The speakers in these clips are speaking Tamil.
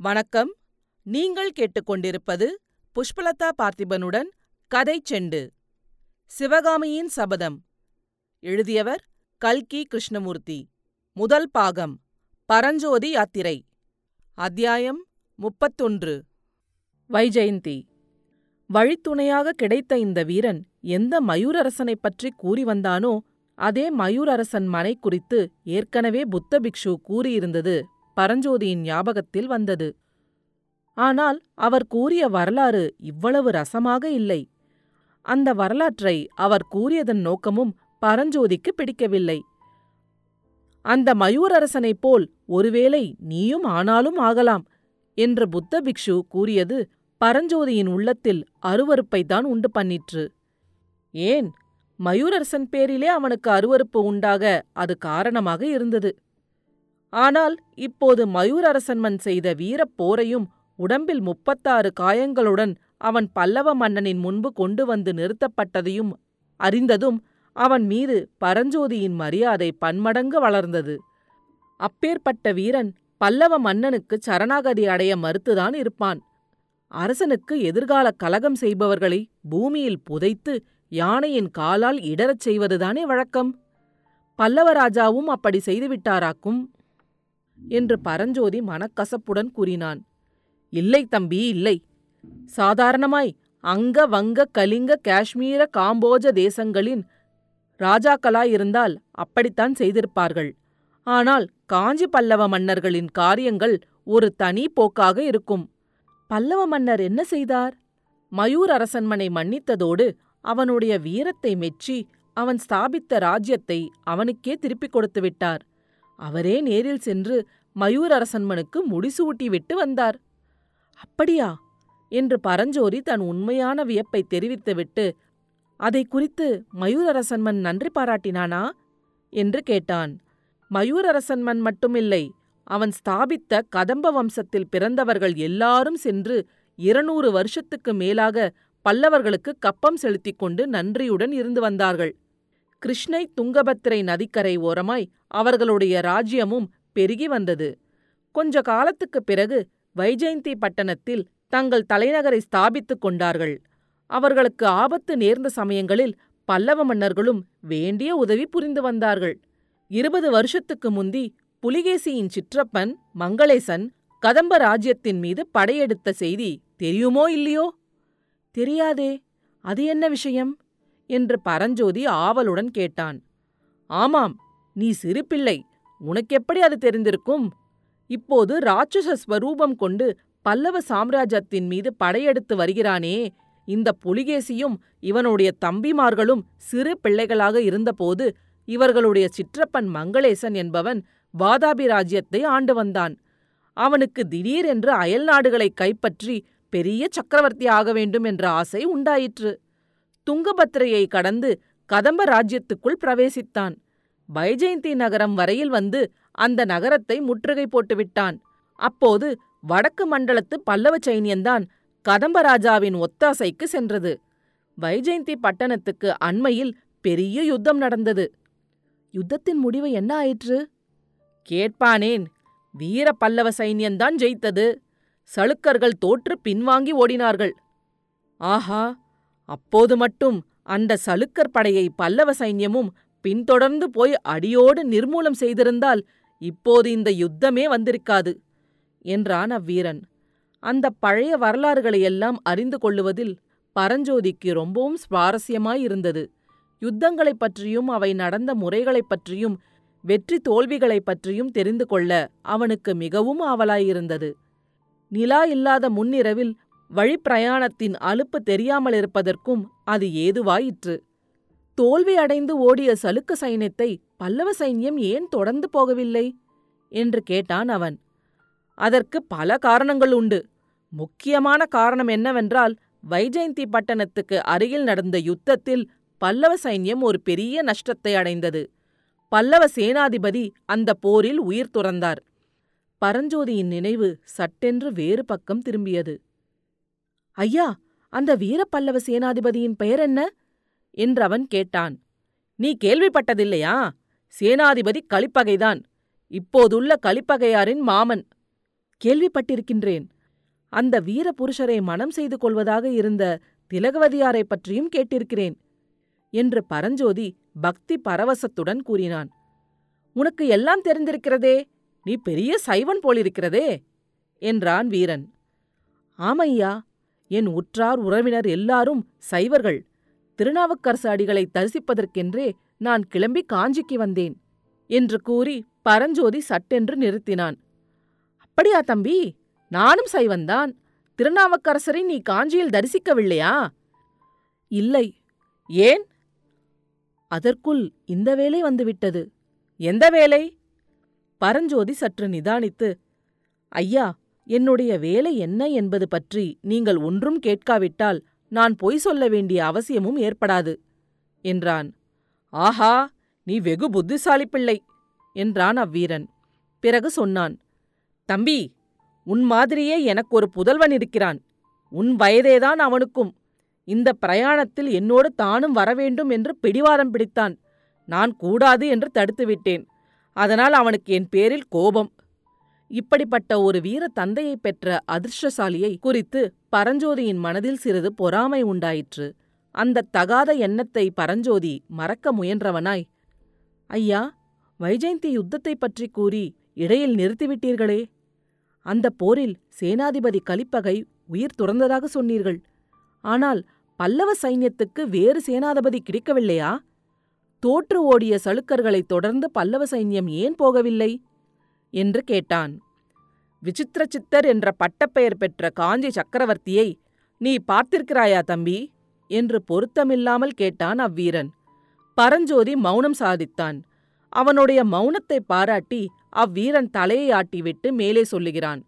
வணக்கம். நீங்கள் கேட்டுக்கொண்டிருப்பது புஷ்பலதா பார்த்திபனுடன் கதை செண்டு. சிவகாமியின் சபதம். எழுதியவர் கல்கி கிருஷ்ணமூர்த்தி. முதல் பாகம். பரஞ்சோதி யாத்திரை. அத்தியாயம் முப்பத்தொன்று. வைஜெயந்தி. வழித்துணையாக கிடைத்த இந்த வீரன் எந்த மயூரரசனைப் பற்றி கூறி வந்தானோ அதே மயூரரசன் மனை குறித்து ஏற்கனவே புத்த பிக்ஷு கூறியிருந்தது. பரஞ்சோதியின் ஞாபகத்தில் வந்தது. ஆனால் அவர் கூறிய வரலாறு இவ்வளவு ரசமாக இல்லை. அந்த வரலாற்றை அவர் கூறியதன் நோக்கமும் பரஞ்சோதிக்கு பிடிக்கவில்லை. அந்த மயூரரசனைப் போல் ஒருவேளை நீயும் ஆனாலும் ஆகலாம் என்று புத்த பிக்ஷு கூறியது பரஞ்சோதியின் உள்ளத்தில் அருவருப்பைத்தான் உண்டு பண்ணிற்று. ஏன்? மயூரரசன் பேரிலே அவனுக்கு அருவருப்பு உண்டாக அது காரணமாக இருந்தது. ஆனால் இப்போது மயூரரசன்மன் செய்த வீரப் போரையும் உடம்பில் முப்பத்தாறு காயங்களுடன் அவன் பல்லவ மன்னனின் முன்பு கொண்டு வந்து நிறுத்தப்பட்டதையும் அறிந்ததும் அவன் மீது பரஞ்சோதியின் மரியாதை பன்மடங்கு வளர்ந்தது. அப்பேற்பட்ட வீரன் பல்லவ மன்னனுக்கு சரணாகதி அடைய மறுத்துதான் இருப்பான். அரசனுக்கு எதிர்கால கலகம் செய்பவர்களை பூமியில் புதைத்து யானையின் காலால் இடறச் செய்வதுதானே வழக்கம்? பல்லவராஜாவும் அப்படி செய்துவிட்டாராக்கும்? என்று பரஞ்சோதி மனக்கசப்புடன் கூறினான். இல்லை தம்பி இல்லை. சாதாரணமாய் அங்க வங்க கலிங்க காஷ்மீர காம்போஜ தேசங்களின் ராஜாக்களாயிருந்தால் அப்படித்தான் செய்திருப்பார்கள். ஆனால் காஞ்சி பல்லவ மன்னர்களின் காரியங்கள் ஒரு தனி போக்காக இருக்கும். பல்லவ மன்னர் என்ன செய்தார்? மயூர் அரசன்மனை மன்னித்ததோடு அவனுடைய வீரத்தை மெச்சி அவன் ஸ்தாபித்த ராஜ்யத்தை அவனுக்கே திருப்பிக் கொடுத்து விட்டார். அவரே நேரில் சென்று மயூர் அரசன்மனுக்கு முடிசூட்டி விட்டு வந்தார். அப்படியா என்று பரஞ்சோரி தன் உண்மையான வியப்பை தெரிவித்துவிட்டு அதை குறித்து மயூரரசன்மன் நன்றி பாராட்டினானா என்று கேட்டான். மயூரரசன்மன் மட்டுமில்லை அவன் ஸ்தாபித்த கதம்ப வம்சத்தில் பிறந்தவர்கள் எல்லாரும் சென்று இருநூறு வருஷத்துக்கு மேலாக பல்லவர்களுக்கு கப்பம் செலுத்திக் கொண்டு நன்றியுடன் இருந்து வந்தார்கள். கிருஷ்ணை துங்கபத்திரை நதிக்கரை ஓரமாய் அவர்களுடைய ராஜ்யமும் பெருகி வந்தது. கொஞ்ச காலத்துக்குப் பிறகு வைஜெயந்தி பட்டணத்தில் தங்கள் தலைநகரை ஸ்தாபித்துக் கொண்டார்கள். அவர்களுக்கு ஆபத்து நேர்ந்த சமயங்களில் பல்லவ மன்னர்களும் வேண்டிய உதவி புரிந்து வந்தார்கள். இருபது வருஷத்துக்கு முந்தி புலிகேசியின் சிற்றப்பன் மங்களேசன் கதம்ப ராஜ்யத்தின் மீது படையெடுத்த செய்தி தெரியுமோ இல்லையோ? தெரியாதே அது என்ன விஷயம்? என்று பரஞ்சோதி ஆவலுடன் கேட்டான். ஆமாம் நீ சிறு பிள்ளை உனக்கெப்படி அது தெரிந்திருக்கும்? இப்போது ராட்சச ஸ்வரூபம் கொண்டு பல்லவ சாம்ராஜ்யத்தின் மீது படையெடுத்து வருகிறானே. இந்த புலிகேசியும் இவனுடைய தம்பிமார்களும் சிறு பிள்ளைகளாக இருந்தபோது இவர்களுடைய சிற்றப்பன் மங்களேசன் என்பவன் வாதாபி ராஜ்யத்தை ஆண்டு வந்தான். அவனுக்கு திடீரென்று அயல்நாடுகளை கைப்பற்றி பெரிய சக்கரவர்த்தி ஆக வேண்டும் என்ற ஆசை உண்டாயிற்று. துங்கபத்திரையை கடந்து கதம்ப ராஜ்யத்துக்குள் பிரவேசித்தான். வைஜெயந்தி நகரம் வரையில் வந்து அந்த நகரத்தை முற்றுகை போட்டுவிட்டான் அப்போது வடக்கு மண்டலத்து பல்லவ சைனியந்தான் கதம்பராஜாவின் ஒத்தாசைக்கு சென்றது. வைஜெயந்தி பட்டணத்துக்கு அண்மையில் பெரிய யுத்தம் நடந்தது. யுத்தத்தின் முடிவு என்ன ஆயிற்று? கேட்பானேன் வீர பல்லவ சைன்யந்தான் ஜெயித்தது. சளுக்கர்கள் தோற்று பின்வாங்கி ஓடினார்கள். ஆஹா அப்போது மட்டும் அந்த சளுக்கர் படையை பல்லவ சைன்யமும் பின்தொடர்ந்து போய் அடியோடு நிர்மூலம் செய்திருந்தால் இப்போது இந்த யுத்தமே வந்திருக்காது என்றான் அவ்வீரன். அந்த பழைய வரலாறுகளையெல்லாம் அறிந்து கொள்ளுவதில் பரஞ்சோதிக்கு ரொம்பவும் சுவாரஸ்யமாயிருந்தது யுத்தங்களைப் பற்றியும் அவை நடந்த முறைகளைப் பற்றியும் வெற்றி தோல்விகளைப் பற்றியும் தெரிந்து கொள்ள அவனுக்கு மிகவும் ஆவலாயிருந்தது. நிலா இல்லாத முன்னிரவில் வழிப்பிரயாணத்தின் அலுப்பு தெரியாமலிருப்பதற்கும் அது ஏதுவாயிற்று. தோல்வி அடைந்து ஓடிய சலுக்க சைன்யத்தை பல்லவ சைன்யம் ஏன் தொடர்ந்து போகவில்லை? என்று கேட்டான் அவன். அதற்கு பல காரணங்கள் உண்டு. முக்கியமான காரணம் என்னவென்றால் வைஜெயந்தி பட்டணத்துக்கு அருகில் நடந்த யுத்தத்தில் பல்லவ சைன்யம் ஒரு பெரிய நஷ்டத்தை அடைந்தது. பல்லவ சேனாதிபதி அந்த போரில் உயிர் துறந்தார். பரஞ்சோதியின் நினைவு சட்டென்று வேறு பக்கம் திரும்பியது. ஐயா அந்த வீரப்பல்லவ சேனாதிபதியின் பெயர் என்ன? என்று அவன் கேட்டான். நீ கேள்விப்பட்டதில்லையா? சேனாதிபதி கலிப்பகைதான். இப்போதுள்ள கலிப்பகையாரின் மாமன். கேள்விப்பட்டிருக்கின்றேன். அந்த வீர புருஷரை மனம் செய்து கொள்வதாக இருந்த திலகவதியாரைப் பற்றியும் கேட்டிருக்கிறேன் என்று பரஞ்சோதி பக்தி பரவசத்துடன் கூறினான். உனக்கு எல்லாம் தெரிந்திருக்கிறதே? நீ பெரிய சைவன் போலிருக்கிறதே? என்றான் வீரன். ஆமையா என் உற்றார் உறவினர் எல்லாரும் சைவர்கள். திருநாவுக்கரசு அடிகளை தரிசிப்பதற்கென்றே நான் கிளம்பி காஞ்சிக்கு வந்தேன் என்று கூறி பரஞ்சோதி சட்டென்று நிறுத்தினான். அப்படியா தம்பி நானும் சைவன்தான் திருநாவுக்கரசரை நீ காஞ்சியில் தரிசிக்கவில்லையா? இல்லை. ஏன்? அதற்குள் இந்த வேலை வந்துவிட்டது. எந்த வேலை? பரஞ்சோதி சற்று நிதானித்து ஐயா என்னுடைய வேலை என்ன என்பது பற்றி நீங்கள் ஒன்றும் கேட்காவிட்டால் நான் பொய் சொல்ல வேண்டிய அவசியமும் ஏற்படாது என்றான். ஆஹா நீ வெகு புத்திசாலி பிள்ளை என்றான் அவ்வீரன். பிறகு சொன்னான் தம்பி உன் மாதிரியே எனக்கு ஒரு புதல்வன் இருக்கிறான். உன் வயதேதான் அவனுக்கும். இந்த பிரயாணத்தில் என்னோடு தானும் வரவேண்டும் என்று பிடிவாதம் பிடித்தான். நான் கூடாது என்று தடுத்துவிட்டேன். அதனால் அவனுக்கு என் பேரில் கோபம். இப்படிப்பட்ட ஒரு வீர தந்தையைப் பெற்ற அதிர்ஷ்டசாலியை குறித்து பரஞ்சோதியின் மனதில் சிறிது பொறாமை உண்டாயிற்று. அந்த தகாத எண்ணத்தை பரஞ்சோதி மறக்க முயன்றவனாய் ஐயா வைஜெயந்தி யுத்தத்தைப் பற்றி கூறி இடையில் நிறுத்திவிட்டீர்களே. அந்த போரில் சேனாதிபதி கலிப்பகை உயிர் துறந்ததாக சொன்னீர்கள். ஆனால் பல்லவ சைன்யத்துக்கு வேறு சேனாதிபதி கிடைக்கவில்லையா? தோற்று ஓடிய சளுக்கர்களைத் தொடர்ந்து பல்லவ சைன்யம் ஏன் போகவில்லை? என்று கேட்டான். விசித்திர சித்தர் என்ற பட்டப்பெயர் பெற்ற காஞ்சி சக்கரவர்த்தியை நீ பார்த்திருக்கிறாயா தம்பி? என்று பொருத்தமில்லாமல் கேட்டான் அவ்வீரன். பரஞ்சோதி மௌனம் சாதித்தான். அவனுடைய மௌனத்தை பாராட்டி அவ்வீரன் தலையை ஆட்டிவிட்டு மேலே சொல்லுகிறான்.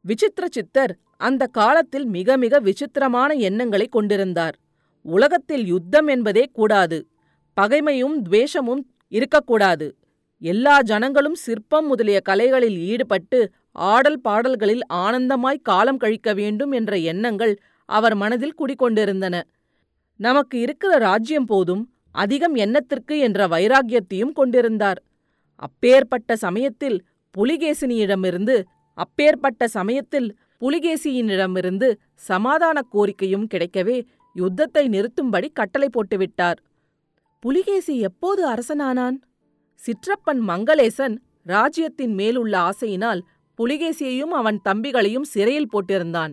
விசித்திர சித்தர் அந்த காலத்தில் மிக மிக விசித்திரமான எண்ணங்களை கொண்டிருந்தார். உலகத்தில் யுத்தம் என்பதே கூடாது. பகைமையும் துவேஷமும் இருக்கக்கூடாது. எல்லா ஜனங்களும் சிற்பம் முதலிய கலைகளில் ஈடுபட்டு ஆடல் பாடல்களில் ஆனந்தமாய் காலம் கழிக்க வேண்டும் என்ற எண்ணங்கள் அவர் மனதில் குடிகொண்டிருந்தன. நமக்கு இருக்கிற ராஜ்யம் போதும் அதிகம் எண்ணத்திற்கு என்ற வைராக்கியத்தையும் கொண்டிருந்தார். அப்பேற்பட்ட சமயத்தில் புலிகேசினியிடமிருந்து அப்பேற்பட்ட சமயத்தில் புலிகேசியினிடமிருந்து சமாதான கோரிக்கையும் கிடைக்கவே யுத்தத்தை நிறுத்தும்படி கட்டளை போட்டுவிட்டார். புலிகேசி எப்போது அரசனானான்? சிற்றப்பன் மங்களேசன் ராஜ்யத்தின் மேலுள்ள ஆசையினால் புலிகேசியையும் அவன் தம்பிகளையும் சிறையில் போட்டிருந்தான்.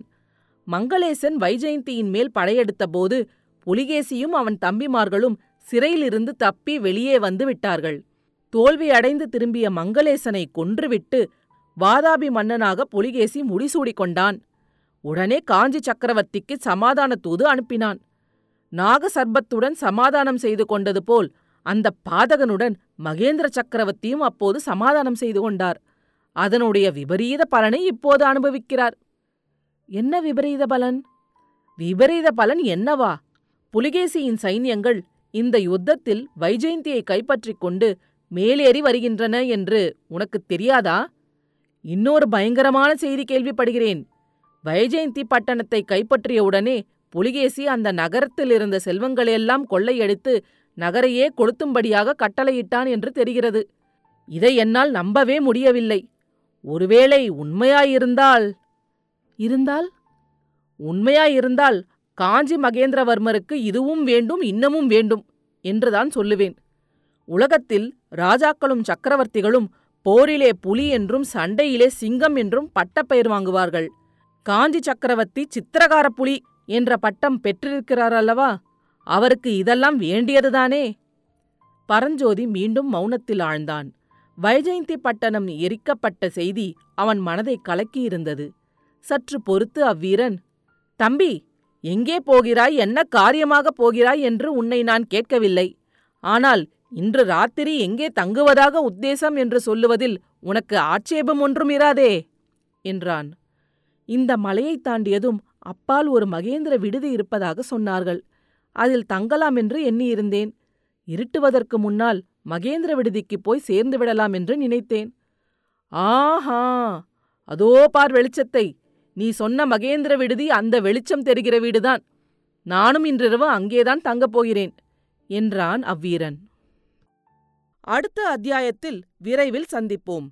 மங்களேசன் வைஜெயந்தியின் மேல் படையெடுத்தபோது புலிகேசியும் அவன் தம்பிமார்களும் சிறையிலிருந்து தப்பி வெளியே வந்து விட்டார்கள். தோல்வியடைந்து திரும்பிய மங்களேசனை கொன்றுவிட்டு வாதாபி மன்னனாக புலிகேசி முடிசூடிக் கொண்டான். உடனே காஞ்சி சக்கரவர்த்திக்கு சமாதான தூது அனுப்பினான். நாகசர்பத்துடன் சமாதானம் செய்து கொண்டது போல் அந்த பாதகனுடன் மகேந்திர சக்கரவர்த்தியும் அப்போது சமாதானம் செய்து கொண்டார். அதனுடைய விபரீத பலனை இப்போது அனுபவிக்கிறார். என்ன விபரீத பலன்? விபரீத பலன் என்னவா? புலிகேசியின் சைன்யங்கள் இந்த யுத்தத்தில் வைஜெயந்தியை கைப்பற்றிக் கொண்டு மேலேறி வருகின்றன என்று உனக்குத் தெரியாதா? இன்னொரு பயங்கரமான செய்தி கேள்விப்படுகிறேன். வைஜெயந்தி பட்டணத்தை கைப்பற்றியவுடனே புலிகேசி அந்த நகரத்தில் இருந்த செல்வங்களையெல்லாம் கொள்ளையடித்து நகரையே கொளுத்தும்படியாக கட்டளையிட்டான் என்று தெரிகிறது. இதை என்னால் நம்பவே முடியவில்லை. ஒருவேளை உண்மையாயிருந்தால்? இருந்தால்? உண்மையாயிருந்தால் காஞ்சி மகேந்திரவர்மருக்கு இதுவும் வேண்டும் இன்னமும் வேண்டும் என்றுதான் சொல்லுவேன். உலகத்தில் ராஜாக்களும் சக்கரவர்த்திகளும் போரிலே புலி என்றும் சண்டையிலே சிங்கம் என்றும் பட்டப்பெயர் வாங்குவார்கள். காஞ்சி சக்கரவர்த்தி சித்திரகார புலி என்ற பட்டம் பெற்றிருக்கிறார் அல்லவா அவருக்கு இதெல்லாம் வேண்டியதுதானே? பரஞ்சோதி மீண்டும் மௌனத்தில் ஆழ்ந்தான். வைஜெயந்தி பட்டணம் எரிக்கப்பட்ட செய்தி அவன் மனதை கலக்கியிருந்தது. சற்று பொறுத்து அவ்வீரன் தம்பி எங்கே போகிறாய்? என்ன காரியமாகப் போகிறாய் என்று உன்னை நான் கேட்கவில்லை. ஆனால் இன்று ராத்திரி எங்கே தங்குவதாக உத்தேசம் என்று சொல்லுவதில் உனக்கு ஆட்சேபம் ஒன்றும் இராதே என்றான். இந்த மலையைத் தாண்டியதும் அப்பால் ஒரு மகேந்திர விடுதி இருப்பதாக சொன்னார்கள். அதில் தங்கலாம் என்று எண்ணியிருந்தேன். இருட்டுவதற்கு முன்னால் மகேந்திர விடுதிக்குப் போய் சேர்ந்து விடலாம் என்று நினைத்தேன். ஆஹா! அதோ பார் வெளிச்சத்தை. நீ சொன்ன மகேந்திர விடுதி அந்த வெளிச்சம் தெரிகிற வீடுதான். நானும் இன்றிரவு அங்கேதான் தங்கப் போகிறேன் என்றான் அவ்வீரன். அடுத்த அத்தியாயத்தில் விரைவில் சந்திப்போம்.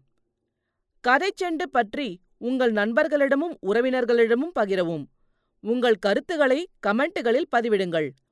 கதைச்செண்டு பற்றி உங்கள் நண்பர்களிடமும் உறவினர்களிடமும் பகிரவும். உங்கள் கருத்துக்களை கமெண்ட்டுகளில் பதிவிடுங்கள்.